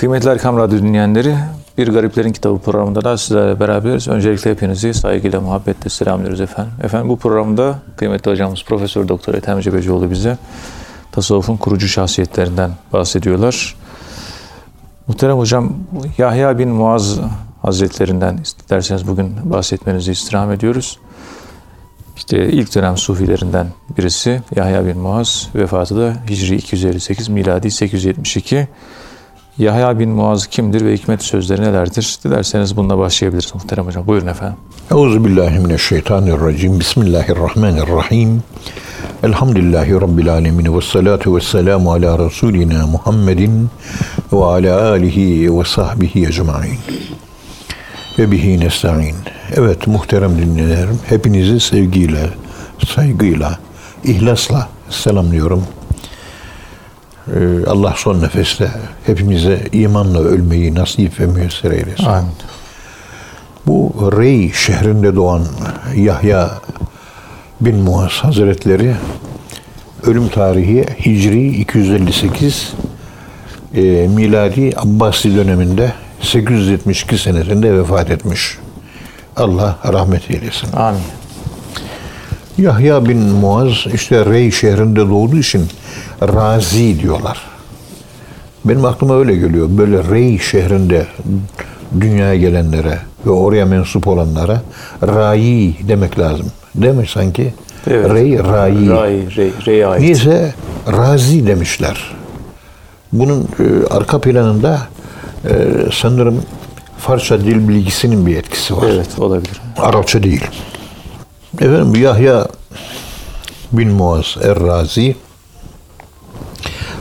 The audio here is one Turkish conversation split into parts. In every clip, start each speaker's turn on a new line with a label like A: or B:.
A: Kıymetli Erkam Radyo dinleyenleri, Bir Gariplerin Kitabı programında da sizlerle beraberiz. Öncelikle hepinizi saygıyla, muhabbetle selamlıyoruz efendim. Efendim bu programda kıymetli hocamız Profesör Doktor Ethem Cebecioğlu bize tasavvufun kurucu şahsiyetlerinden bahsediyorlar. Muhterem hocam, Yahya bin Muaz Hazretlerinden isterseniz bugün bahsetmenizi istirham ediyoruz. İşte ilk dönem sufilerinden birisi Yahya bin Muaz vefatı da Hicri 258 miladi 872. Yahya bin Muaz kimdir ve hikmet sözleri nelerdir? Dilerseniz bununla başlayabiliriz muhterem hocam. Buyurun efendim.
B: Euzubillahimineşşeytanirracim. Bismillahirrahmanirrahim. Elhamdülillahi Rabbil alemin. Ve salatu ve selamu ala Resulina Muhammedin ve ala alihi ve sahbihi ecma'in. Ve bihi nesta'in. Evet muhterem dinleyenlerim. Hepinizi sevgiyle, saygıyla, ihlasla selamlıyorum. Ee, Allah son nefeste hepimize imanla ölmeyi nasip ve müyesser eylesin.
A: Amin.
B: Bu Rey şehrinde doğan Yahya bin Muaz Hazretleri ölüm tarihi Hicri 258 e, miladi Abbasi döneminde 872 senesinde vefat etmiş. Allah rahmet eylesin.
A: Amin.
B: Yahya bin Muaz işte Rey şehrinde doğduğu için Razi diyorlar. Benim aklıma öyle geliyor. Böyle Rey şehrinde dünyaya gelenlere ve oraya mensup olanlara Rayi demek lazım. Değil mi sanki?
A: Evet.
B: Rey, Rayi.
A: Ray, Rey, Rey'e ait.
B: Niyeyse Razi demişler. Bunun e, arka planında e, sanırım Farsça dil bilgisinin bir etkisi var.
A: Evet olabilir.
B: Arapça değil. Efendim Yahya bin Muaz Er-Razi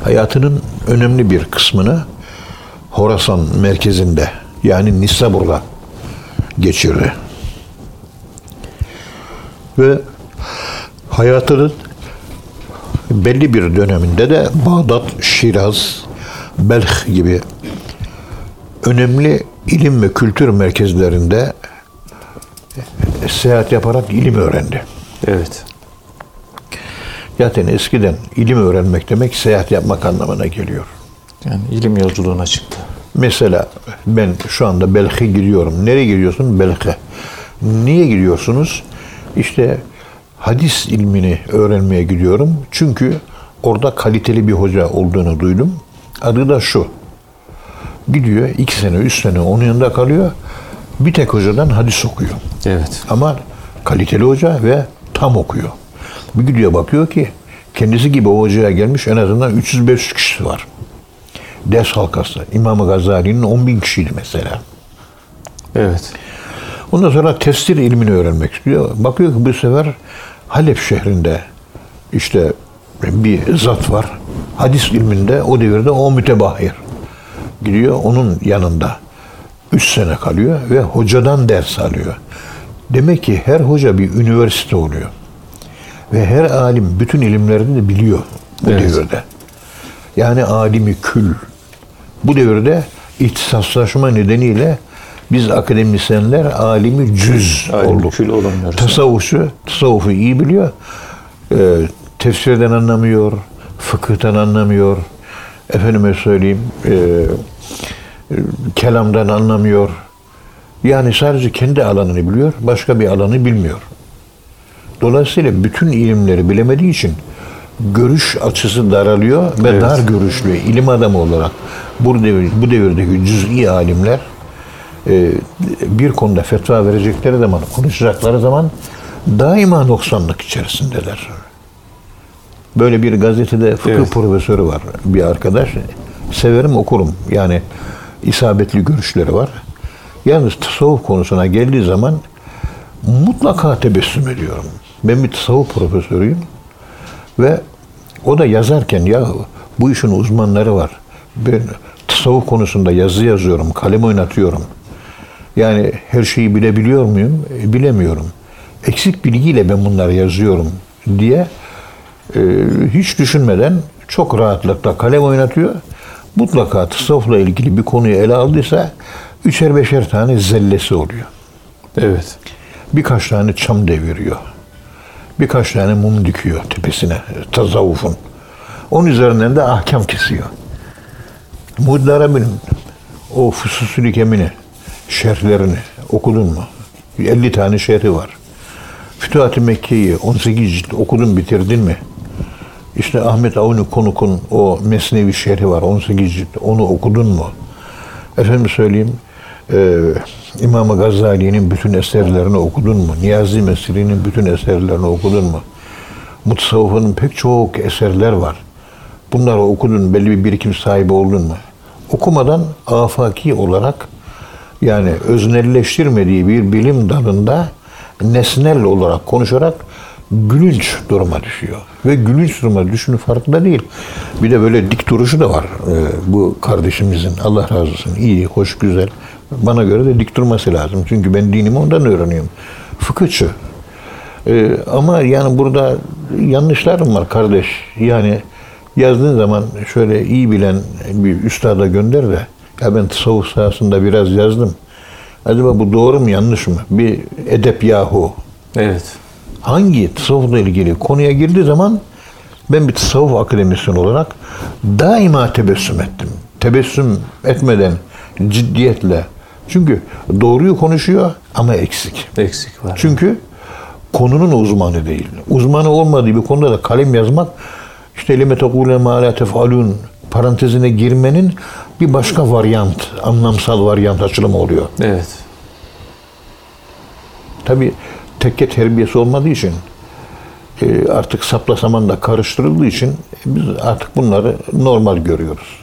B: hayatının önemli bir kısmını Horasan merkezinde yani Nisabur'da geçirdi. Ve hayatının belli bir döneminde de Bağdat, Şiraz, Belh gibi önemli ilim ve kültür merkezlerinde seyahat yaparak ilim öğrendi.
A: Evet.
B: Zaten eskiden ilim öğrenmek demek seyahat yapmak anlamına geliyor.
A: Yani ilim yolculuğuna çıktı.
B: Mesela ben şu anda Belh'e gidiyorum. Nereye gidiyorsun? Belh'e. Niye gidiyorsunuz? İşte hadis ilmini öğrenmeye gidiyorum. Çünkü orada kaliteli bir hoca olduğunu duydum. Adı da şu. Gidiyor iki sene, üç sene onun yanında kalıyor. Bir tek hocadan hadis okuyor.
A: Evet.
B: Ama kaliteli hoca ve tam okuyor. Bir gidiyor bakıyor ki kendisi gibi o hocaya gelmiş en azından 300-500 kişi var. Ders halkası. İmam-ı Gazali'nin 10 bin kişiydi mesela.
A: Evet.
B: Ondan sonra tefsir ilmini öğrenmek istiyor. Bakıyor ki bu sefer Halep şehrinde işte bir zat var. Hadis ilminde o devirde o mütebahir. Gidiyor onun yanında. Üç sene kalıyor ve hocadan ders alıyor. Demek ki her hoca bir üniversite oluyor. Ve her alim bütün ilimlerini de biliyor bu
A: Evet.
B: devirde. Yani alimi kül. Bu devirde ihtisaslaşma nedeniyle biz akademisyenler alimi cüz
A: Alim
B: olduk.
A: kül olamıyoruz.
B: Tasavvufçu tasavvufu iyi biliyor. Ee, tefsirden anlamıyor, fıkıhtan anlamıyor. Efendime söyleyeyim, e, e, kelamdan anlamıyor. Yani sadece kendi alanını biliyor, başka bir alanı bilmiyor. Dolayısıyla bütün ilimleri bilemediği için görüş açısı daralıyor ve
A: Evet.
B: dar görüşlü ilim adamı olarak bu, devir, bu devirdeki cüz'i alimler e, bir konuda fetva verecekleri zaman, konuşacakları zaman daima noksanlık içerisindeler. Böyle bir gazetede fıkıh
A: Evet.
B: profesörü var bir arkadaş. Severim okurum. Yani isabetli görüşleri var. Yalnız tasavvuf konusuna geldiği zaman mutlaka tebessüm ediyorum. Ben bir tasavvuf profesörüyüm. Ve o da yazarken ya bu işin uzmanları var. Ben tasavvuf konusunda yazı yazıyorum, kalem oynatıyorum. Yani her şeyi bilebiliyor muyum? E, bilemiyorum. Eksik bilgiyle ben bunları yazıyorum diye e, hiç düşünmeden çok rahatlıkla kalem oynatıyor. Mutlaka tasavvufla ilgili bir konuyu ele aldıysa üçer beşer tane zellesi oluyor.
A: Evet.
B: Birkaç tane çam deviriyor. Birkaç tane mum dikiyor tepesine tasavvufun. Onun üzerinden de ahkam kesiyor. Muhittin Arabi'nin o Fususül Kemini şerhlerini okudun mu? 50 tane şerhi var. Fütuhat-ı Mekke'yi 18 cilt okudun bitirdin mi? İşte Ahmet Avni Konuk'un o Mesnevi şerhi var 18 cilt. Onu okudun mu? Efendim söyleyeyim e, İmam Gazali'nin bütün eserlerini okudun mu? Niyazi Mesri'nin bütün eserlerini okudun mu? Mutsavvıf'ın pek çok eserler var. Bunları okudun, belli bir birikim sahibi oldun mu? Okumadan afaki olarak yani öznelleştirmediği bir bilim dalında nesnel olarak konuşarak gülünç duruma düşüyor. Ve gülünç duruma düşünün farkında değil. Bir de böyle dik duruşu da var ee, bu kardeşimizin. Allah razı olsun. İyi, hoş, güzel. Bana göre de dik durması lazım. Çünkü ben dinimi ondan öğreniyorum. Fıkıhçı. Ee, ama yani burada yanlışlarım var kardeş. Yani yazdığın zaman şöyle iyi bilen bir üstada gönder de ya ben tasavvuf sahasında biraz yazdım. Acaba bu doğru mu yanlış mı? Bir edep yahu.
A: Evet.
B: Hangi tasavvufla ilgili konuya girdiği zaman ben bir tasavvuf akademisyen olarak daima tebessüm ettim. Tebessüm etmeden ciddiyetle. Çünkü doğruyu konuşuyor ama eksik.
A: Eksik var.
B: Çünkü konunun uzmanı değil. Uzmanı olmadığı bir konuda da kalem yazmak işte lime tekule ma la tefalun parantezine girmenin bir başka varyant, anlamsal varyant açılımı oluyor.
A: Evet.
B: Tabi tekke terbiyesi olmadığı için e, artık sapla saman da karıştırıldığı için biz artık bunları normal görüyoruz.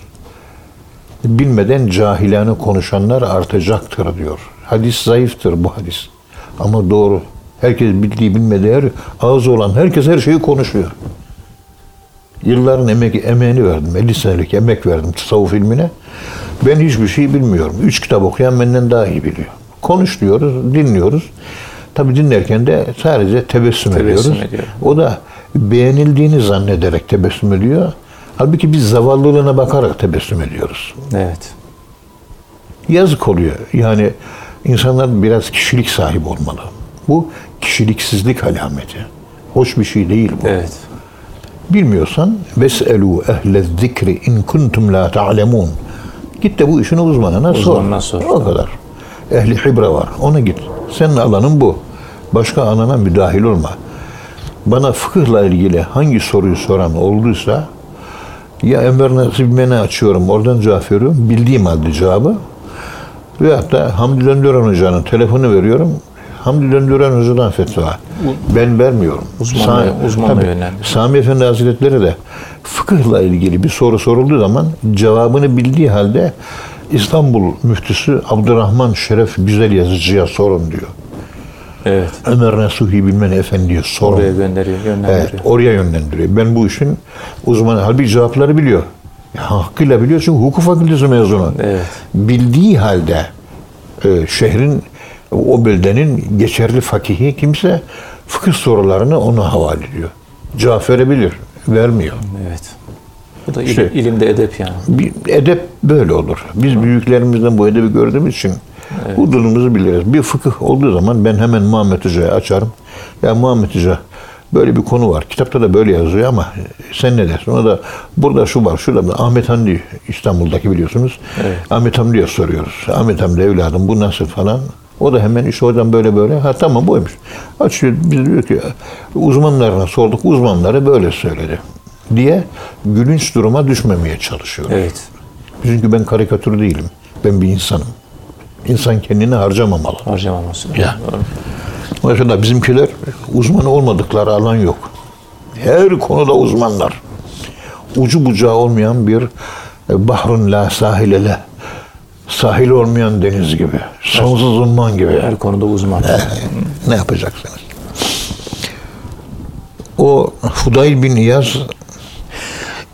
B: Bilmeden cahilane konuşanlar artacaktır diyor. Hadis zayıftır bu hadis. Ama doğru. Herkes bildiği bilmediği her, ağzı olan herkes her şeyi konuşuyor. Yılların emek, emeğini verdim. 50 senelik emek verdim tasavvuf ilmine. Ben hiçbir şey bilmiyorum. Üç kitap okuyan benden daha iyi biliyor. Konuş diyoruz, dinliyoruz. Tabi dinlerken de sadece tebessüm,
A: Tebessüm
B: ediyoruz.
A: ediyor.
B: O da beğenildiğini zannederek tebessüm ediyor. Halbuki biz zavallılığına bakarak tebessüm ediyoruz.
A: Evet.
B: Yazık oluyor. Yani insanlar biraz kişilik sahibi olmalı. Bu kişiliksizlik alameti. Hoş bir şey değil bu.
A: Evet.
B: Bilmiyorsan veselu ehle zikri in kuntum la ta'lemun. Git de bu işin uzmanına sor.
A: Uzmanına sor.
B: O kadar. Ehli hibre var. Ona git. Senin alanın bu. Başka alana müdahil olma. Bana fıkıhla ilgili hangi soruyu soran olduysa ya Enver Nasibmen'i açıyorum, oradan cevap veriyorum. Bildiğim halde cevabı. Veyahut da Hamdi Döndüren Hoca'nın telefonu veriyorum. Hamdi Döndüren Hoca'dan fetva. Ben vermiyorum.
A: Uzmanla-
B: Sa-
A: uzmanla.
B: Sami Efendi Hazretleri de fıkıhla ilgili bir soru sorulduğu zaman cevabını bildiği halde İstanbul müftüsü Abdurrahman Şeref Güzel Yazıcı'ya sorun diyor.
A: Evet.
B: Ömer Nasuhi Bilmen Efendi'ye sorun.
A: Oraya gönderiyor, yönlendiriyor.
B: Evet, oraya yönlendiriyor. Ben bu işin uzmanı. Halbuki cevapları biliyor. Ya, hakkıyla biliyor çünkü hukuk fakültesi mezunu.
A: Evet.
B: Bildiği halde e, şehrin, o bölgenin geçerli fakihi kimse fıkıh sorularını ona havale ediyor. Cevap verebilir, vermiyor.
A: Evet. Bu da
B: İşte-
A: ilim, ilimde edep yani.
B: Bir edep böyle olur. Biz büyüklerimizden bu edebi gördüğümüz için bu dilimizi biliriz. Bir fıkıh olduğu zaman ben hemen Muhammed Hoca'ya açarım. Ya Muhammed Hoca böyle bir konu var. Kitapta da böyle yazıyor ama sen ne dersin? Ona da burada şu var, şurada Ahmet Hamdi İstanbul'daki biliyorsunuz.
A: Evet.
B: Ahmet Hamdi'ye soruyoruz. Ahmet Hamdi evladım bu nasıl falan. O da hemen işte oradan böyle böyle. Ha tamam buymuş. Açıyor. Biz diyor ki uzmanlarına sorduk. Uzmanları böyle söyledi. Diye gülünç duruma düşmemeye çalışıyoruz.
A: Evet.
B: Çünkü ben karikatür değilim. Ben bir insanım. İnsan kendini harcamamalı.
A: Harcamaması.
B: Ya.
A: Doğru.
B: Mesela bizimkiler uzman olmadıkları alan yok. Her konuda uzmanlar. Ucu bucağı olmayan bir e, bahrun la sahile le. Sahil olmayan deniz gibi. Sonsuz umman gibi.
A: Her konuda uzman.
B: Ne yapacaksınız? O Fudayl bin İyaz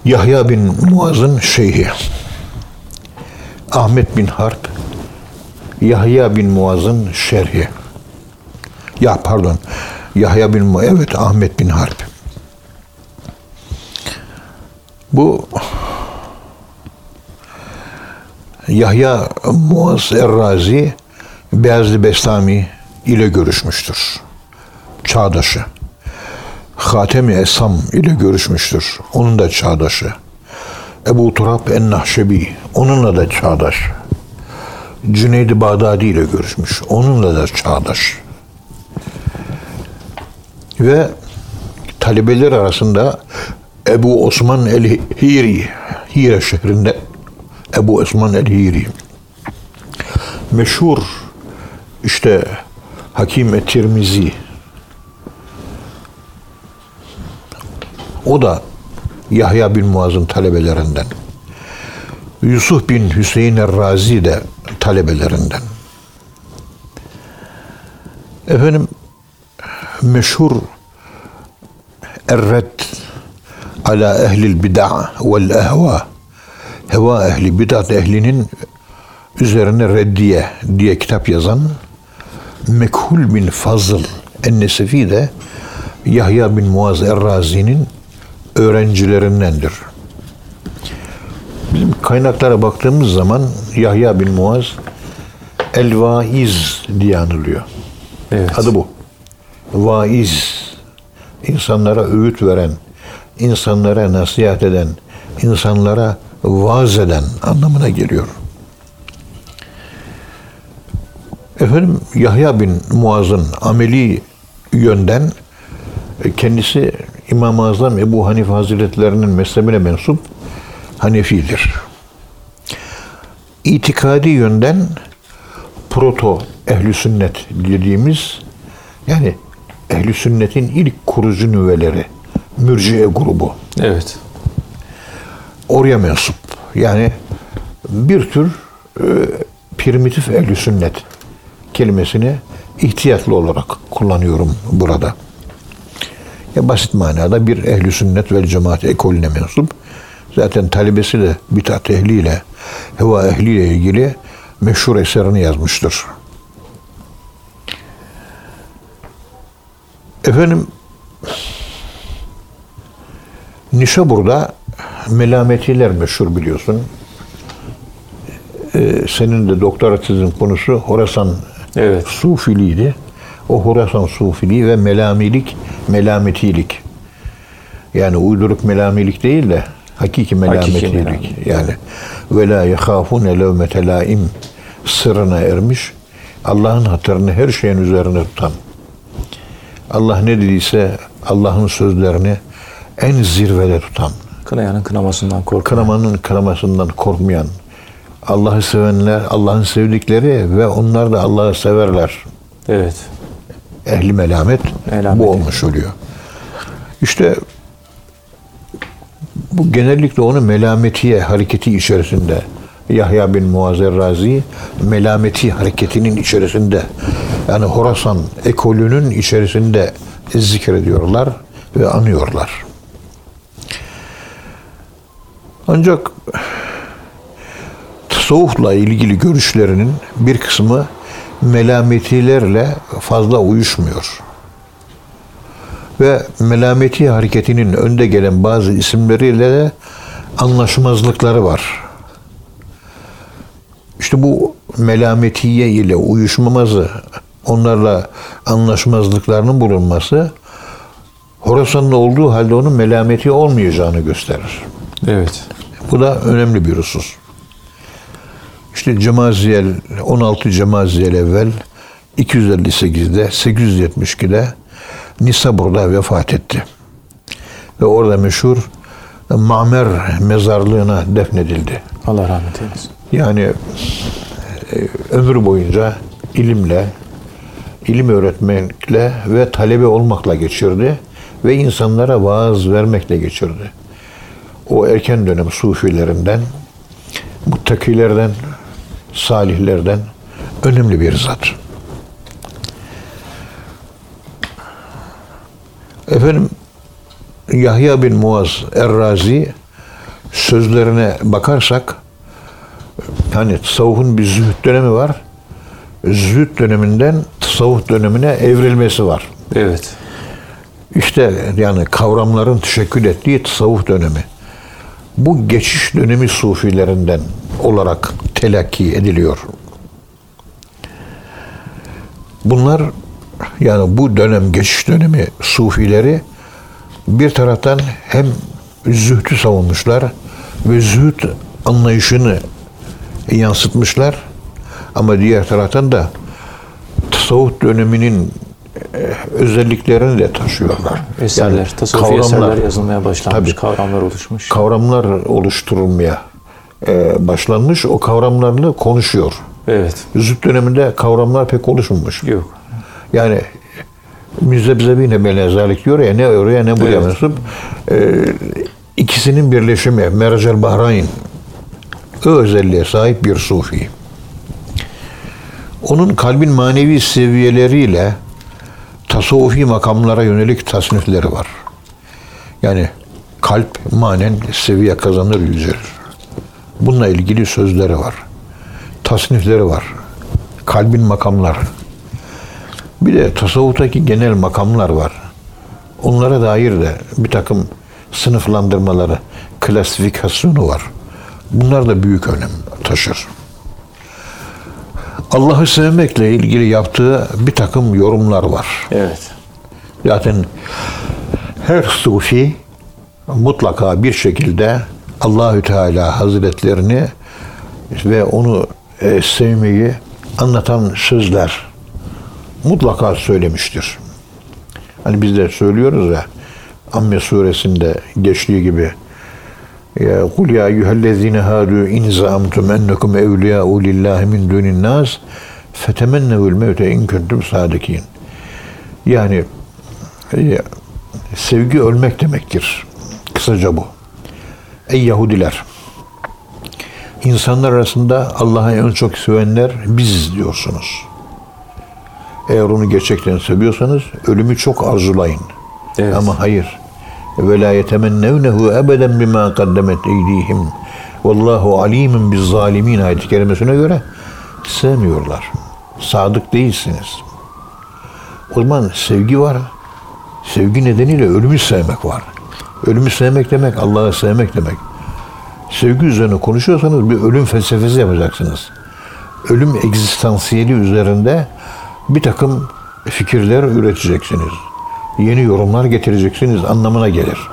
B: Yahya bin Muaz'ın şeyhi. Ahmet bin Harp Yahya bin Muaz'ın şerhi. Ya pardon. Yahya bin Muaz. Evet Ahmet bin Harp. Bu Yahya Muaz Errazi Beyazlı Bestami ile görüşmüştür. Çağdaşı. Hatemi Esam ile görüşmüştür. Onun da çağdaşı. Ebu Turab En-Nahşebi onunla da çağdaş. Cüneyd-i Bağdadi ile görüşmüş. Onunla da çağdaş. Ve talebeler arasında Ebu Osman el-Hiri, Hire şehrinde Ebu Osman el-Hiri meşhur işte Hakim et-Tirmizi o da Yahya bin Muaz'ın talebelerinden. Yusuf bin Hüseyin er-Razi de talebelerinden. Efendim meşhur Erred ala ehlil bid'a vel ehva heva ehli bid'at ehlinin üzerine reddiye diye kitap yazan Mekhul bin Fazıl Ennesefi de Yahya bin Muaz Errazi'nin öğrencilerindendir. Bizim kaynaklara baktığımız zaman Yahya bin Muaz El-Vaiz diye anılıyor.
A: Evet.
B: Adı bu. Vaiz. insanlara öğüt veren, insanlara nasihat eden, insanlara vaaz eden anlamına geliyor. Efendim Yahya bin Muaz'ın ameli yönden kendisi İmam-ı Azam Ebu Hanife Hazretlerinin mezhebine mensup Hanefidir. İtikadi yönden proto ehli sünnet dediğimiz yani ehli sünnetin ilk kurucu nüveleri mürciye grubu
A: Evet.
B: oraya mensup. Yani bir tür e, primitif ehli sünnet kelimesini ihtiyatlı olarak kullanıyorum burada. Ya basit manada bir ehli sünnet vel cemaat ekolüne mensup. Zaten talebesi de bitat ehliyle, heva ehliyle ilgili meşhur eserini yazmıştır. Efendim Nişabur'da melametiler meşhur biliyorsun. Ee, senin de doktora tezin konusu Horasan
A: Evet.
B: Sufiliydi. O Horasan Sufiliği ve melamilik, melametilik. Yani uyduruk melamilik değil de hakiki melametilik. yani ve la yehafune levmete laim sırrına ermiş. Allah'ın hatırını her şeyin üzerine tutan. Allah ne dediyse Allah'ın sözlerini en zirvede tutan.
A: Kınayanın kınamasından korkan.
B: Kınamanın kınamasından korkmayan. Allah'ı sevenler, Allah'ın sevdikleri ve onlar da Allah'ı severler.
A: Evet.
B: Ehli melamet,
A: Melamet.
B: bu olmuş oluyor. İşte bu genellikle onu melametiye hareketi içerisinde Yahya bin Muazzer Razi melameti hareketinin içerisinde yani Horasan ekolünün içerisinde zikrediyorlar ve anıyorlar. Ancak tasavvufla ilgili görüşlerinin bir kısmı melametilerle fazla uyuşmuyor. Ve melameti hareketinin önde gelen bazı isimleriyle de anlaşmazlıkları var. İşte bu melametiye ile uyuşmaması, onlarla anlaşmazlıklarının bulunması Horasan'ın olduğu halde onun melameti olmayacağını gösterir.
A: Evet.
B: Bu da önemli bir husus. İşte Cemaziyel 16 Cemaziyel evvel 258'de 872'de Nisabur'da vefat etti. Ve orada meşhur Mamer mezarlığına defnedildi.
A: Allah rahmet eylesin.
B: Yani e, ömür boyunca ilimle, ilim öğretmekle ve talebe olmakla geçirdi ve insanlara vaaz vermekle geçirdi. O erken dönem sufilerinden, muttakilerden, salihlerden önemli bir zat. Efendim Yahya bin Muaz Errazi sözlerine bakarsak hani tasavvufun bir zühd dönemi var. Zühd döneminden tasavvuf dönemine evrilmesi var.
A: Evet.
B: İşte yani kavramların teşekkül ettiği tasavvuf dönemi. Bu geçiş dönemi sufilerinden olarak telakki ediliyor. Bunlar yani bu dönem geçiş dönemi sufileri bir taraftan hem zühdü savunmuşlar ve zühd anlayışını yansıtmışlar. Ama diğer taraftan da tasavvuf döneminin e, özelliklerini de taşıyorlar.
A: Eserler,
B: Yani
A: tasavvufi
B: kavramlar-
A: eserler yazılmaya başlanmış,
B: Tabii.
A: kavramlar oluşmuş.
B: kavramlar oluşturulmaya başlanmış. O kavramlarını konuşuyor.
A: evet.
B: Züht döneminde kavramlar pek oluşmamış.
A: Yok.
B: Yani müzebzebine belezalik diyor ya ne oraya ne buraya
A: Evet.
B: mensup. E, ikisinin birleşimi Mercel Bahrain o özelliğe sahip bir sufi. Onun kalbin manevi seviyeleriyle tasavvufi makamlara yönelik tasnifleri var. Yani kalp manen seviye kazanır yücelir. Bununla ilgili sözleri var. Tasnifleri var. Kalbin makamları. Bir de tasavvuftaki genel makamlar var. Onlara dair de bir takım sınıflandırmaları, klasifikasyonu var. Bunlar da büyük önem taşır. Allah'ı sevmekle ilgili yaptığı bir takım yorumlar var.
A: Evet.
B: Zaten her sufi mutlaka bir şekilde Allahü Teala Hazretlerini ve onu e, sevmeyi anlatan sözler mutlaka söylemiştir. Hani biz de söylüyoruz ya Amme suresinde geçtiği gibi ya kul ya eyyühellezine hadu in zaamtum ennekum evliya'u lillahi min dunin nas fetemennevul mevte in kuntum sadikin. Yani e, sevgi ölmek demektir. Kısaca bu. Ey Yahudiler! İnsanlar arasında Allah'ı en çok sevenler biziz diyorsunuz. Eğer onu gerçekten seviyorsanız ölümü çok arzulayın.
A: Evet.
B: Ama hayır. Ve la yetemennevnehu ebeden bima kaddemet eydihim. Vallahu alimun biz zalimin ayet-i kerimesine göre sevmiyorlar. Sadık değilsiniz. O zaman sevgi var. Sevgi nedeniyle ölümü sevmek var. Ölümü sevmek demek Allah'ı sevmek demek. Sevgi üzerine konuşuyorsanız bir ölüm felsefesi yapacaksınız. Ölüm egzistansiyeli üzerinde bir takım fikirler üreteceksiniz. Yeni yorumlar getireceksiniz anlamına gelir.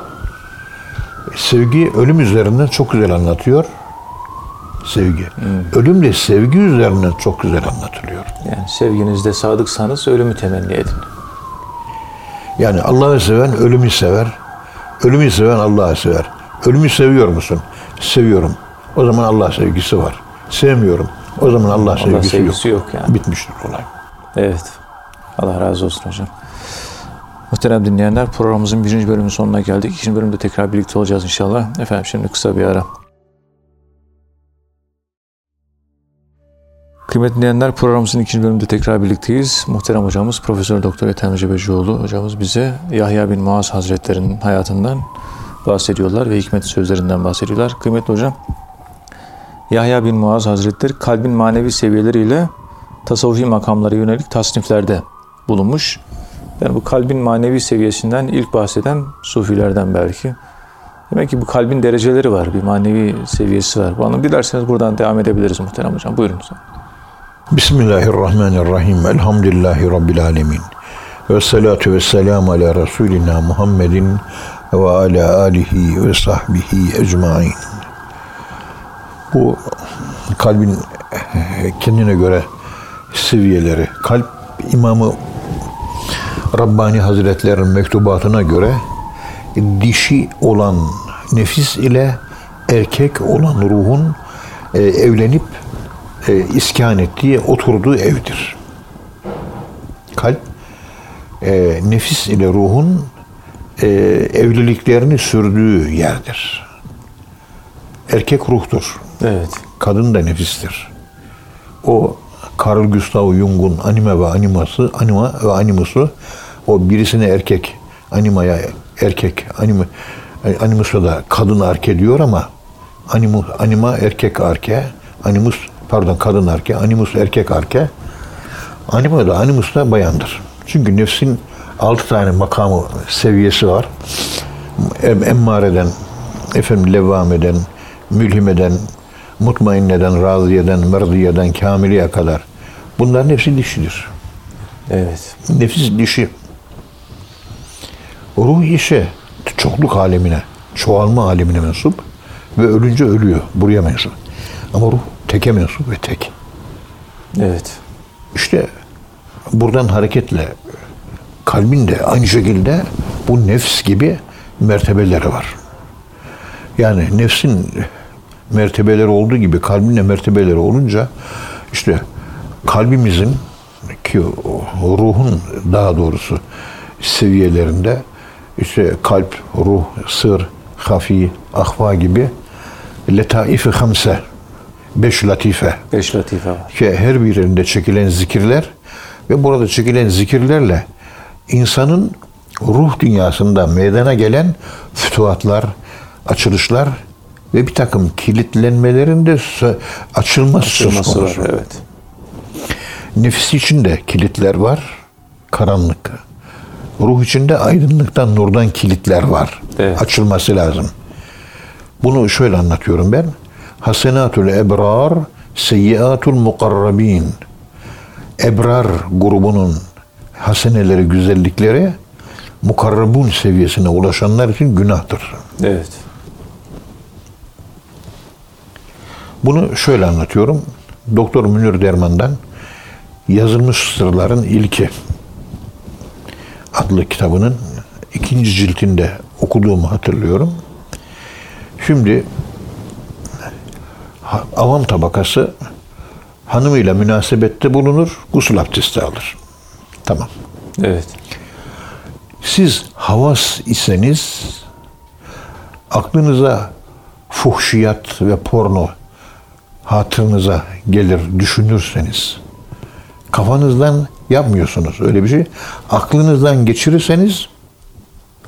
B: Sevgi ölüm üzerinden çok güzel anlatıyor. Sevgi. Ölüm de sevgi üzerinden çok güzel anlatılıyor.
A: Yani sevginizde sadıksanız ölümü temenni edin.
B: Yani Allah'ı seven ölümü sever. Ölümü seven Allah'ı sever. Ölümü seviyor musun? Seviyorum. O zaman Allah sevgisi var. Sevmiyorum. O zaman Allah, sevgisi,
A: sevgisi
B: yok.
A: yok yani.
B: Bitmiştir olay.
A: Evet. Allah razı olsun hocam. Muhterem dinleyenler programımızın birinci bölümünün sonuna geldik. İkinci bölümde tekrar birlikte olacağız inşallah. Efendim şimdi kısa bir ara. Kıymetli dinleyenler programımızın ikinci bölümünde tekrar birlikteyiz. Muhterem hocamız Profesör Doktor Ethem Cebecioğlu hocamız bize Yahya bin Muaz Hazretleri'nin hayatından bahsediyorlar ve hikmet sözlerinden bahsediyorlar. Kıymetli hocam Yahya bin Muaz Hazretleri kalbin manevi seviyeleriyle tasavvufi makamlara yönelik tasniflerde bulunmuş. Yani bu kalbin manevi seviyesinden ilk bahseden sufilerden belki. Demek ki bu kalbin dereceleri var, bir manevi seviyesi var. Bu anlamda dilerseniz buradan devam edebiliriz muhterem hocam. Buyurun.
B: Bismillahirrahmanirrahim. Elhamdülillahi Rabbil alemin. Ve salatu ve selamu ala Resulina Muhammedin ve ala alihi ve sahbihi ecmain. Bu kalbin kendine göre seviyeleri. Kalp imamı Rabbani Hazretlerinin mektubatına göre dişi olan nefis ile erkek olan ruhun e, evlenip e, iskan ettiği, oturduğu evdir. Kalp e, nefis ile ruhun e, evliliklerini sürdüğü yerdir. Erkek ruhtur.
A: Evet.
B: Kadın da nefistir. O Carl Gustav Jung'un anime ve animası, anima ve animusu o birisine erkek, animaya erkek, anime, animusa da kadın arke diyor ama animu, anima erkek arke, animus pardon kadın arke, animus erkek arke, anima da animus da bayandır. Çünkü nefsin altı tane makamı seviyesi var. Em, emmareden, efendim levvameden, mülhimeden, mutmainneden, raziyeden, merdiyeden, kamiliye kadar. Bunların hepsi dişidir.
A: Evet.
B: Nefis dişi. Ruh işi çokluk alemine, çoğalma alemine mensup ve ölünce ölüyor. Buraya mensup. Ama ruh teke mensup ve tek.
A: Evet.
B: İşte buradan hareketle kalbin de aynı şekilde bu nefs gibi mertebeleri var. Yani nefsin mertebeleri olduğu gibi kalbin de mertebeleri olunca işte kalbimizin ki ruhun daha doğrusu seviyelerinde işte kalp, ruh, sır, hafi, ahva gibi letaifi hamse, beş latife
A: Beş latife var.
B: ki her birinde çekilen zikirler ve burada çekilen zikirlerle insanın ruh dünyasında meydana gelen fütuhatlar, açılışlar ve bir takım kilitlenmelerin de sö- açılması, söz
A: Açılması var.
B: konusu.
A: Evet.
B: Nefis içinde kilitler var, karanlık. Ruh içinde aydınlıktan, nurdan kilitler var.
A: Evet.
B: Açılması lazım. Bunu şöyle anlatıyorum ben. Hasenatul ebrar, seyyiatul mukarrabin. Ebrar grubunun haseneleri, güzellikleri mukarrabun seviyesine ulaşanlar için günahtır.
A: Evet.
B: Bunu şöyle anlatıyorum. Doktor Münir Derman'dan Yazılmış Sırların İlki adlı kitabının ikinci ciltinde okuduğumu hatırlıyorum. Şimdi avam tabakası hanımıyla münasebette bulunur, gusül abdesti alır. Tamam.
A: Evet.
B: Siz havas iseniz aklınıza fuhşiyat ve porno hatırınıza gelir düşünürseniz kafanızdan yapmıyorsunuz öyle bir şey. Aklınızdan geçirirseniz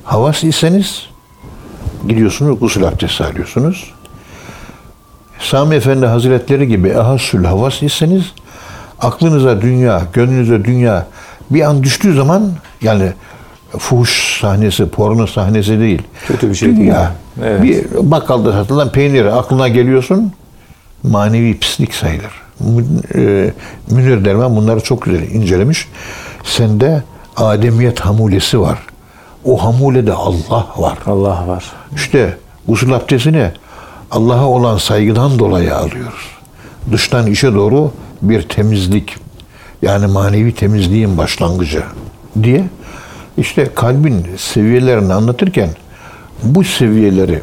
B: havas iseniz gidiyorsunuz gusül abdesti alıyorsunuz. Sami Efendi Hazretleri gibi ehasül havas iseniz aklınıza dünya, gönlünüze dünya bir an düştüğü zaman yani fuhuş sahnesi, porno sahnesi değil.
A: Kötü bir şey değil.
B: dünya.
A: Evet.
B: Bir bakkalda satılan peynir aklına geliyorsun manevi pislik sayılır. E, Münir Derman bunları çok güzel incelemiş. Sende Ademiyet hamulesi var. O hamulede Allah var.
A: Allah var.
B: İşte gusül abdestini Allah'a olan saygıdan dolayı alıyoruz. Dıştan içe doğru bir temizlik yani manevi temizliğin başlangıcı diye işte kalbin seviyelerini anlatırken bu seviyeleri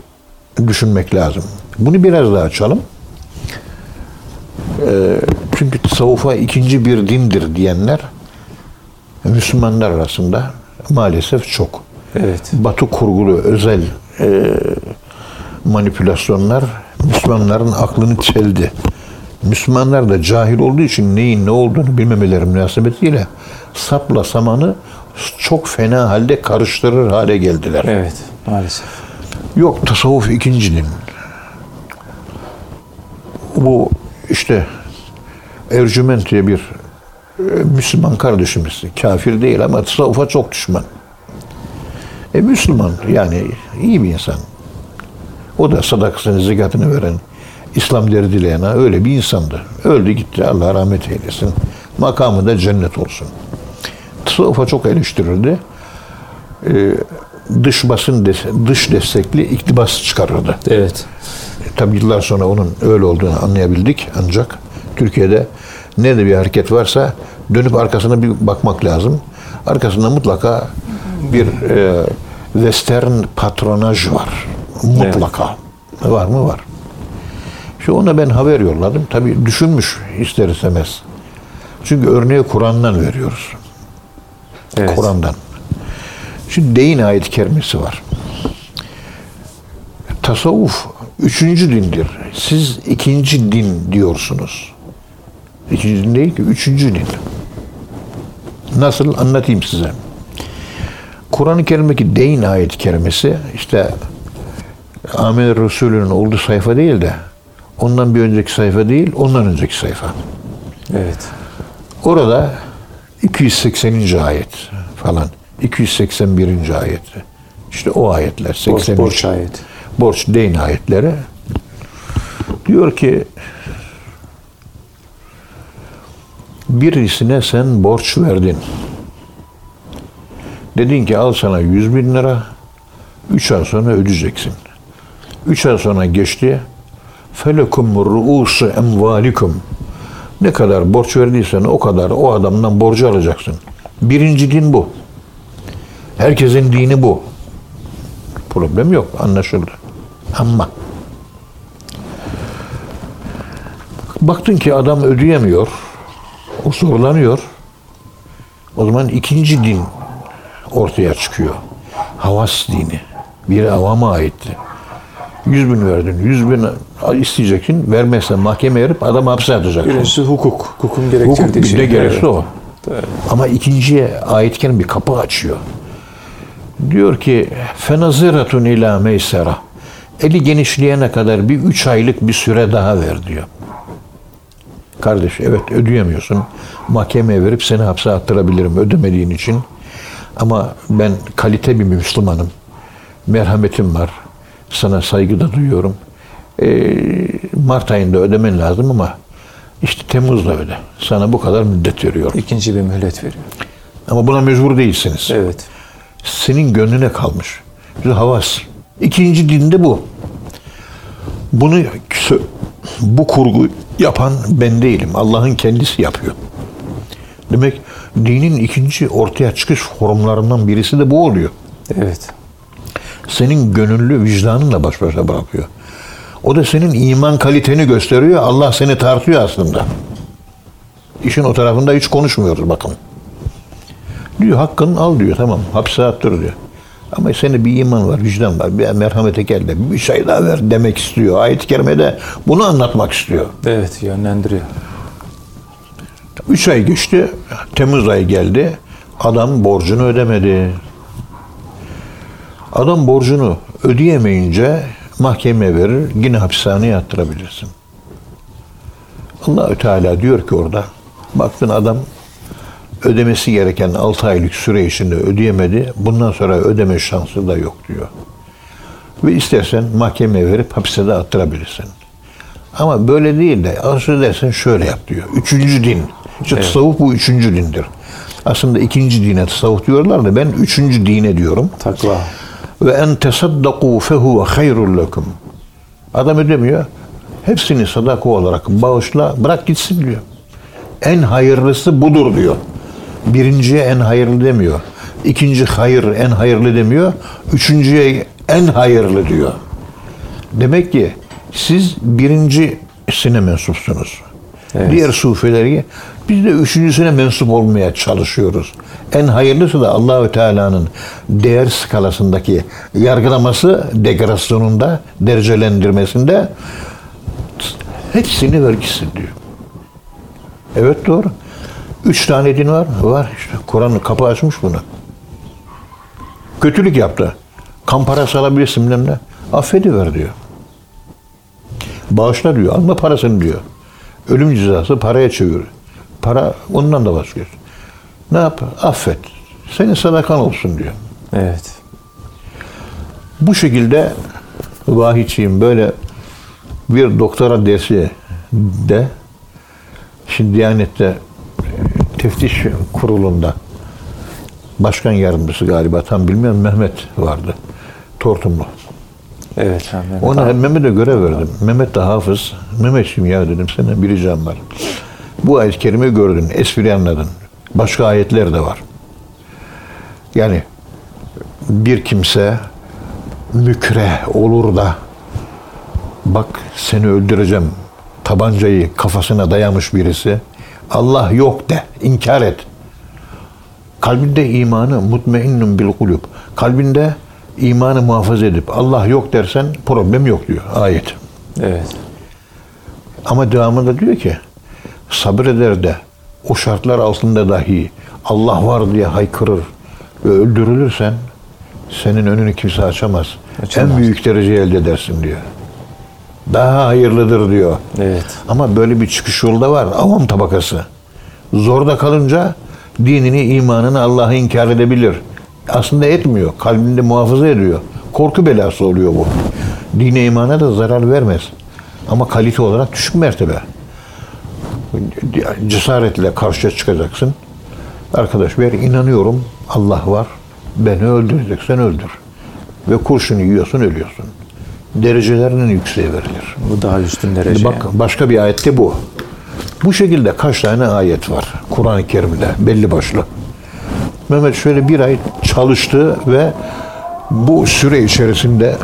B: düşünmek lazım. Bunu biraz daha açalım. Ee, çünkü tasavvufa ikinci bir dindir diyenler Müslümanlar arasında maalesef çok.
A: Evet.
B: Batı kurgulu özel e, manipülasyonlar Müslümanların aklını çeldi. Müslümanlar da cahil olduğu için neyin ne olduğunu bilmemeleri münasebetiyle sapla samanı çok fena halde karıştırır hale geldiler.
A: Evet. Maalesef.
B: Yok tasavvuf ikinci din. Bu işte Ercüment diye bir e, Müslüman kardeşimiz. Kafir değil ama tasavvufa çok düşman. E Müslüman yani iyi bir insan. O da sadakasını, zekatını veren, İslam deri dileyen ha, öyle bir insandı. Öldü gitti. Allah rahmet eylesin. Makamı da cennet olsun. Tasavvufa çok eleştirirdi. E, dış basın, dış destekli iktibas çıkarırdı.
A: Evet.
B: Tabi yıllar sonra onun öyle olduğunu anlayabildik ancak Türkiye'de nerede bir hareket varsa dönüp arkasına bir bakmak lazım. Arkasında mutlaka bir e, western patronaj var. Mutlaka. Var mı? Var. Şu ona ben haber yolladım. Tabi düşünmüş ister istemez. Çünkü örneği Kur'an'dan veriyoruz.
A: Evet.
B: Kur'an'dan. Şimdi deyin ayet kerimesi var. Tasavvuf üçüncü dindir. Siz ikinci din diyorsunuz. İkinci din değil ki üçüncü din. Nasıl anlatayım size. Kur'an-ı Kerim'deki deyin ayet kerimesi işte Amir Resulü'nün olduğu sayfa değil de ondan bir önceki sayfa değil, ondan önceki sayfa.
A: Evet.
B: Orada 280. ayet falan. 281. ayet. İşte o ayetler.
A: Borç,
B: 83.
A: borç ayet.
B: Borç deyin ayetleri. Diyor ki birisine sen borç verdin. Dedin ki al sana 100 bin lira. 3 ay sonra ödeyeceksin. 3 ay sonra geçti. Felekum ru'usu emvalikum. Ne kadar borç verdiysen o kadar o adamdan borcu alacaksın. Birinci din bu. Herkesin dini bu. Problem yok, anlaşıldı. Ama baktın ki adam ödeyemiyor, o zorlanıyor. O zaman ikinci din ortaya çıkıyor. Havas dini. Biri avama aitti. 100 bin verdin, 100 bin isteyeceksin, vermezsen mahkemeye verip adamı hapse atacaksın.
A: Birincisi hukuk. Hukukun
B: Hukuk
A: gerektirdiği
B: bir
A: şey.
B: de gerekli
A: Evet.
B: o. Ama ikinciye aitken bir kapı açıyor. Diyor ki fenaziratun ila meysera. Eli genişleyene kadar bir üç aylık bir süre daha ver diyor. Kardeş evet ödeyemiyorsun. Mahkemeye verip seni hapse attırabilirim ödemediğin için. Ama ben kalite bir Müslümanım. Merhametim var. Sana saygı da duyuyorum. Ee, Mart ayında ödemen lazım ama işte Temmuz'da öde. Sana bu kadar müddet veriyorum.
A: İkinci bir mühlet veriyor.
B: Ama buna mecbur değilsiniz.
A: Evet.
B: Senin gönlüne kalmış. Bir havas. İkinci dinde bu. Bunu bu kurgu yapan ben değilim. Allah'ın kendisi yapıyor. Demek dinin ikinci ortaya çıkış formlarından birisi de bu oluyor.
A: Evet.
B: Senin gönüllü vicdanınla baş başa bırakıyor. O da senin iman kaliteni gösteriyor. Allah seni tartıyor aslında. İşin o tarafında hiç konuşmuyoruz bakın. Diyor hakkını al diyor tamam hapse attır diyor. Ama senin bir iman var, vicdan var. Bir merhamete gel de bir şey daha ver demek istiyor. Ayet-i Kerime'de bunu anlatmak istiyor.
A: Evet yönlendiriyor.
B: Üç ay geçti. Temmuz ayı geldi. Adam borcunu ödemedi. Adam borcunu ödeyemeyince mahkemeye verir. Yine hapishaneye attırabilirsin. Allahü Teala diyor ki orada baktın adam ödemesi gereken 6 aylık süre içinde ödeyemedi. Bundan sonra ödeme şansı da yok diyor. Ve istersen mahkemeye verip hapse de attırabilirsin. Ama böyle değil de arzu edersen şöyle yap diyor. Üçüncü din. İşte tasavvuf bu üçüncü dindir. Aslında ikinci dine tasavvuf diyorlar da ben üçüncü dine diyorum.
A: Takva.
B: Ve en tesaddaku fehuve hayrul lekum. Adam ödemiyor. Hepsini sadaka olarak bağışla bırak gitsin diyor. En hayırlısı budur diyor. Birinciye en hayırlı demiyor. İkinci hayır en hayırlı demiyor. Üçüncüye en hayırlı diyor. Demek ki siz birincisine mensupsunuz.
A: Evet.
B: Diğer sufileri biz de üçüncüsüne mensup olmaya çalışıyoruz. En hayırlısı da Allahü Teala'nın değer skalasındaki yargılaması degrasyonunda, derecelendirmesinde hepsini vergisi diyor. Evet doğru. Üç tane din var. Var işte. Kur'an kapı açmış bunu. Kötülük yaptı. Kan parası alabilirsin bilmem ne. Affediver diyor. Bağışla diyor. Alma parasını diyor. Ölüm cezası paraya çevir. Para ondan da vazgeç. Ne yap? Affet. Senin sadakan olsun diyor.
A: Evet.
B: Bu şekilde vahiyçiyim böyle bir doktora dersi de şimdi Diyanet'te e, teftiş kurulunda başkan yardımcısı galiba tam bilmiyorum Mehmet vardı. Tortumlu.
A: Evet. Mehmet
B: Ona
A: abi.
B: Mehmet'e görev verdim. Mehmet de hafız. Mehmetciğim ya dedim senden bir ricam var. Bu ayet-i kerimeyi gördün, espri anladın. Başka ayetler de var. Yani bir kimse mükreh olur da bak seni öldüreceğim tabancayı kafasına dayamış birisi Allah yok de inkar et. Kalbinde imanı mutmainnun bil kulub. Kalbinde imanı muhafaza edip Allah yok dersen problem yok diyor ayet.
A: Evet.
B: Ama devamında diyor ki sabreder de o şartlar altında dahi Allah var diye haykırır ve öldürülürsen senin önünü kimse açamaz.
A: Açamaz.
B: En büyük derece elde edersin diyor. Daha hayırlıdır diyor.
A: Evet.
B: Ama böyle bir çıkış yolu da var. Avam tabakası. Zorda kalınca dinini, imanını Allah'ı inkar edebilir. Aslında etmiyor. Kalbinde muhafaza ediyor. Korku belası oluyor bu. Dine imana da zarar vermez. Ama kalite olarak düşük mertebe. Cesaretle karşıya çıkacaksın. Arkadaş ben inanıyorum Allah var. Beni öldüreceksen öldür. Ve kurşunu yiyorsun ölüyorsun. Derecelerinin yükseğe verilir.
A: Bu daha üstün derece.
B: Bak
A: yani.
B: başka bir ayette bu. Bu şekilde kaç tane ayet var Kur'an-ı Kerim'de belli başlı. Mehmet şöyle bir ay çalıştı ve bu süre içerisinde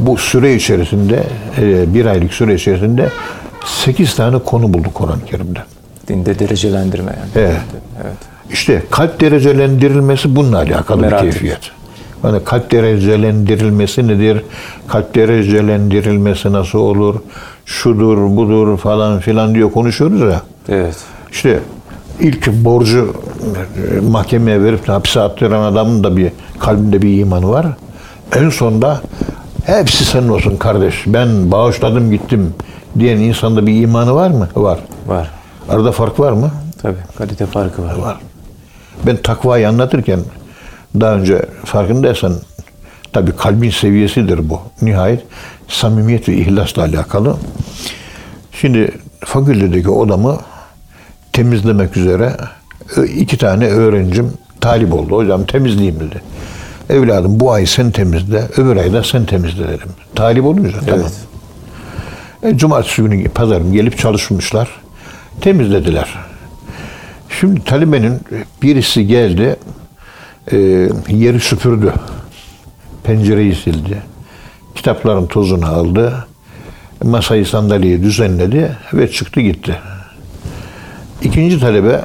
B: bu süre içerisinde e, bir aylık süre içerisinde sekiz tane konu buldu Kur'an-ı Kerim'de.
A: Dinde derecelendirme yani.
B: Evet.
A: Evet.
B: İşte kalp derecelendirilmesi bununla alakalı
A: Merak
B: bir keyfiyet. Hani kalp derecelendirilmesi nedir? Kalp derecelendirilmesi nasıl olur? Şudur, budur falan filan diyor konuşuyoruz ya.
A: Evet.
B: İşte ilk borcu e, mahkemeye verip de hapse attıran adamın da bir kalbinde bir imanı var. En sonda hepsi senin olsun kardeş. Ben bağışladım gittim diyen insanda bir imanı var mı? Var.
A: Var.
B: Arada fark var mı?
A: Tabii. Kalite farkı var.
B: Var. Ben takvayı anlatırken daha önce farkındaysan tabii kalbin seviyesidir bu. Nihayet samimiyet ve ihlasla alakalı. Şimdi fakültedeki odamı temizlemek üzere ö- iki tane öğrencim talip oldu. Hocam temizleyeyim dedi. Evladım bu ay sen temizle, öbür ayda sen temizle dedim. Talip olunca tamam.
A: Evet.
B: E, Cumartesi günü pazarım gelip çalışmışlar. Temizlediler. Şimdi talebenin birisi geldi, e, yeri süpürdü. Pencereyi sildi. Kitapların tozunu aldı. Masayı sandalyeyi düzenledi ve çıktı gitti. İkinci talebe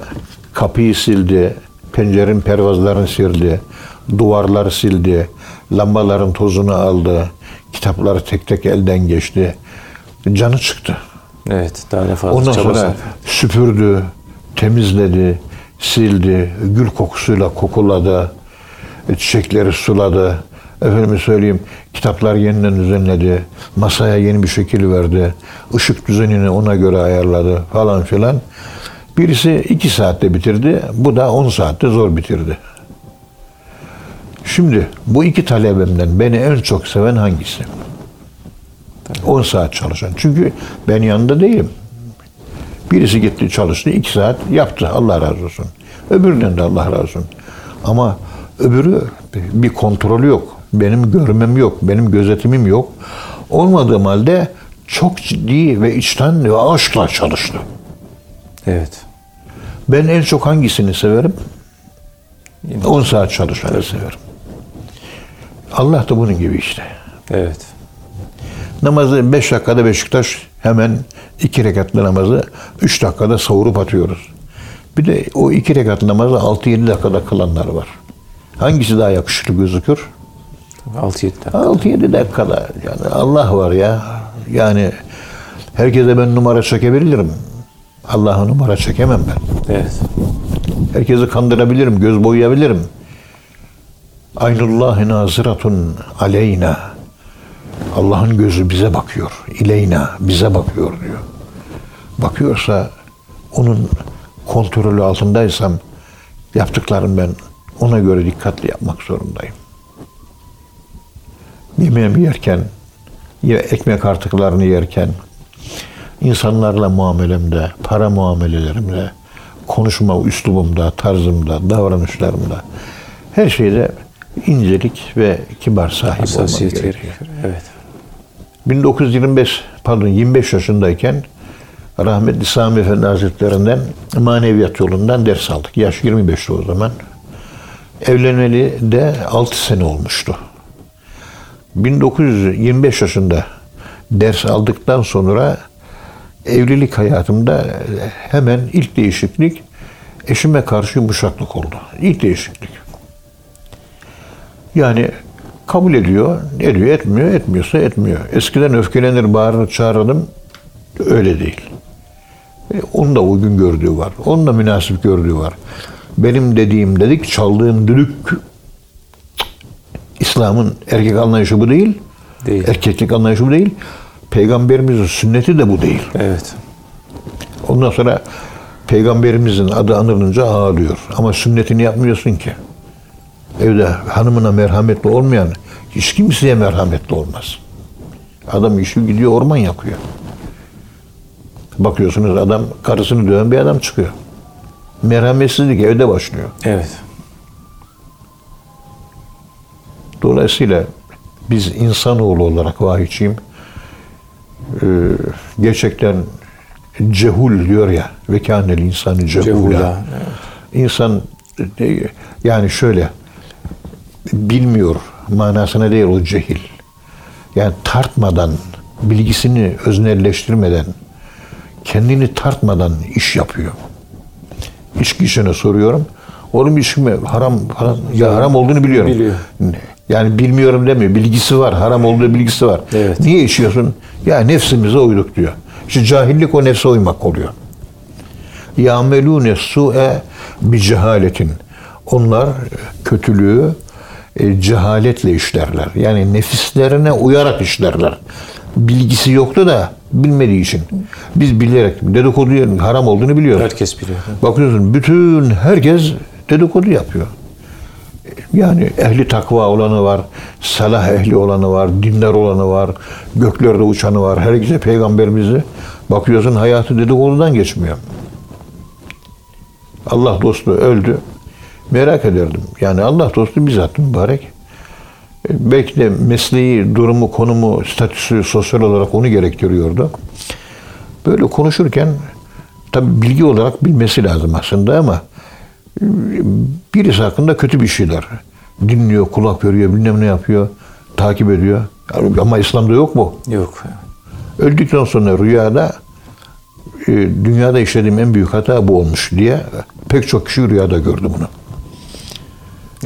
B: kapıyı sildi, pencerenin pervazlarını sildi, duvarları sildi, lambaların tozunu aldı, kitapları tek tek elden geçti. Canı çıktı.
A: Evet. Daha da fazla
B: Ondan sonra
A: sarf.
B: süpürdü, temizledi, sildi, gül kokusuyla kokuladı, çiçekleri suladı. Efendime söyleyeyim, kitaplar yeniden düzenledi, masaya yeni bir şekil verdi, ışık düzenini ona göre ayarladı falan filan. Birisi iki saatte bitirdi, bu da on saatte zor bitirdi. Şimdi bu iki talebemden beni en çok seven hangisi? 10 saat çalışan. Çünkü ben yanında değilim. Birisi gitti çalıştı, iki saat yaptı. Allah razı olsun. Öbüründen de Allah razı olsun. Ama öbürü bir kontrolü yok. Benim görmem yok. Benim gözetimim yok. Olmadığım halde çok ciddi ve içten ve aşkla çalıştı.
A: Evet.
B: Ben en çok hangisini severim?
A: Yine-
B: 10 saat çalışanı severim. Allah da bunun gibi işte.
A: Evet.
B: Namazı 5 dakikada Beşiktaş hemen 2 rekatlı namazı 3 dakikada savurup atıyoruz. Bir de o 2 rekat namazı 6-7 dakikada kılanlar var. Hangisi daha yakışıklı gözükür?
A: 6-7 dakika.
B: 6-7 dakikada. Yani Allah var ya. Yani herkese ben numara çekebilirim. Allah'a numara çekemem ben.
A: Evet.
B: Herkesi kandırabilirim, göz boyayabilirim. Aynullahi naziratun aleyna. Allah'ın gözü bize bakıyor. İleyna, bize bakıyor diyor. Bakıyorsa onun kontrolü altındaysam yaptıklarım ben ona göre dikkatli yapmak zorundayım. Yemeğimi yerken, ekmek artıklarını yerken, insanlarla muamelemde, para muamelelerimde, konuşma üslubumda, tarzımda, davranışlarımda her şeyde incelik ve kibar sahip
A: Hassasiyet
B: gerekiyor.
A: gerekiyor. Evet.
B: 1925 pardon 25 yaşındayken rahmetli Sami Efendi Hazretlerinden maneviyat yolundan ders aldık. Yaş 25'ti o zaman. Evlenmeli de 6 sene olmuştu. 1925 yaşında ders aldıktan sonra evlilik hayatımda hemen ilk değişiklik eşime karşı yumuşaklık oldu. İlk değişiklik. Yani kabul ediyor, ediyor, etmiyor, etmiyorsa etmiyor. Eskiden öfkelenir, bağırır, çağırırdım. Öyle değil. E, onun da uygun gördüğü var. Onun da münasip gördüğü var. Benim dediğim dedik, çaldığım düdük İslam'ın erkek anlayışı bu değil.
A: Değil.
B: Erkeklik anlayışı bu değil. Peygamberimizin sünneti de bu değil.
A: Evet.
B: Ondan sonra peygamberimizin adı anılınca ağlıyor. Ama sünnetini yapmıyorsun ki. Evde hanımına merhametli olmayan hiç kimseye merhametli olmaz. Adam işi gidiyor orman yakıyor. Bakıyorsunuz adam karısını döven bir adam çıkıyor. Merhametsizlik evde başlıyor.
A: Evet.
B: Dolayısıyla biz insanoğlu olarak vahiyçiyim. Ee, gerçekten cehul diyor ya ve kânel insanı cehula.
A: Cehula,
B: İnsan e, yani şöyle bilmiyor manasına değil o cehil. Yani tartmadan, bilgisini öznelleştirmeden, kendini tartmadan iş yapıyor. İçki işine soruyorum. Oğlum içki mi? Haram, haram, ya haram olduğunu biliyorum.
A: Biliyor.
B: Yani bilmiyorum demiyor. Bilgisi var. Haram olduğu bilgisi var.
A: Evet.
B: Niye içiyorsun? Ya nefsimize uyduk diyor. İşte cahillik o nefse uymak oluyor. Yamelune su'e bi cehaletin. Onlar kötülüğü e, cehaletle işlerler. Yani nefislerine uyarak işlerler. Bilgisi yoktu da bilmediği için. Biz bilerek dedikodu haram olduğunu biliyoruz.
A: Herkes biliyor.
B: Bakıyorsun bütün herkes dedikodu yapıyor. Yani ehli takva olanı var, salah ehli olanı var, dinler olanı var, göklerde uçanı var. Herkese peygamberimizi bakıyorsun hayatı dedikodudan geçmiyor. Allah dostu öldü. Merak ederdim. Yani Allah dostu bizzat mübarek. E, Belki de mesleği, durumu, konumu, statüsü sosyal olarak onu gerektiriyordu. Böyle konuşurken tabi bilgi olarak bilmesi lazım aslında ama birisi hakkında kötü bir şeyler dinliyor, kulak veriyor, bilmem ne yapıyor, takip ediyor. Ama İslam'da yok bu.
A: Yok.
B: Öldükten sonra rüyada e, dünyada işlediğim en büyük hata bu olmuş diye pek çok kişi rüyada gördü bunu.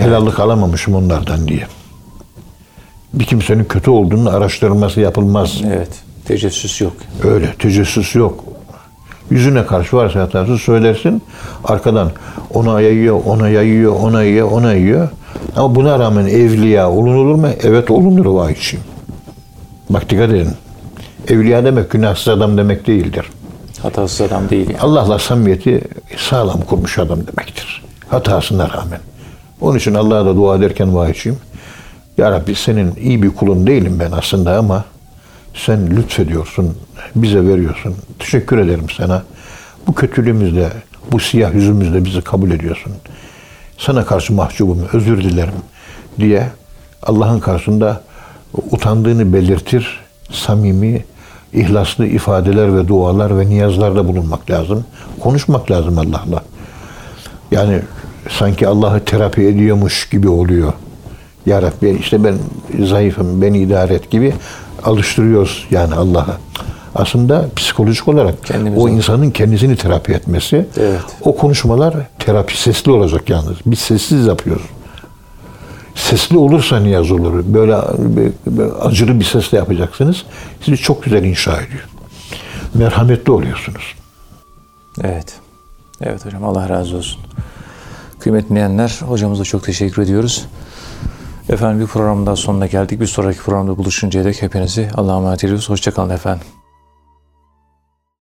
B: Helallik alamamışım onlardan diye. Bir kimsenin kötü olduğunu araştırılması yapılmaz.
A: Evet. Tecessüs yok.
B: Öyle tecessüs yok. Yüzüne karşı varsa hatası söylersin. Arkadan ona yayıyor, ona yayıyor, ona yiyor, ona yiyor. Ama buna rağmen evliya olunur mu? Evet olunur vay için. Bak dikkat edin. Evliya demek günahsız adam demek değildir.
A: Hatasız adam değil yani.
B: Allah'la samimiyeti sağlam kurmuş adam demektir. Hatasına rağmen. Onun için Allah'a da dua ederken vahiyçiyim. Ya Rabbi senin iyi bir kulun değilim ben aslında ama sen lütfediyorsun, bize veriyorsun. Teşekkür ederim sana. Bu kötülüğümüzde, bu siyah yüzümüzde bizi kabul ediyorsun. Sana karşı mahcubum, özür dilerim diye Allah'ın karşısında utandığını belirtir, samimi, ihlaslı ifadeler ve dualar ve niyazlarda bulunmak lazım. Konuşmak lazım Allah'la. Yani sanki Allah'ı terapi ediyormuş gibi oluyor. Ya Rabbi işte ben zayıfım, beni idare et gibi alıştırıyoruz yani Allah'a. Aslında psikolojik olarak
A: Kendimize.
B: o insanın kendisini terapi etmesi,
A: Evet.
B: o konuşmalar terapi sesli olacak yalnız. Biz sessiz yapıyoruz. Sesli olursa niyaz olur. Böyle, böyle acılı bir sesle yapacaksınız. Sizi çok güzel inşa ediyor. Merhametli oluyorsunuz.
A: Evet. Evet hocam Allah razı olsun. Kıymetli dinleyenler hocamıza çok teşekkür ediyoruz. Efendim bir programın daha sonuna geldik. Bir sonraki programda buluşuncaya dek hepinizi Allah'a emanet ediyoruz. Hoşçakalın efendim.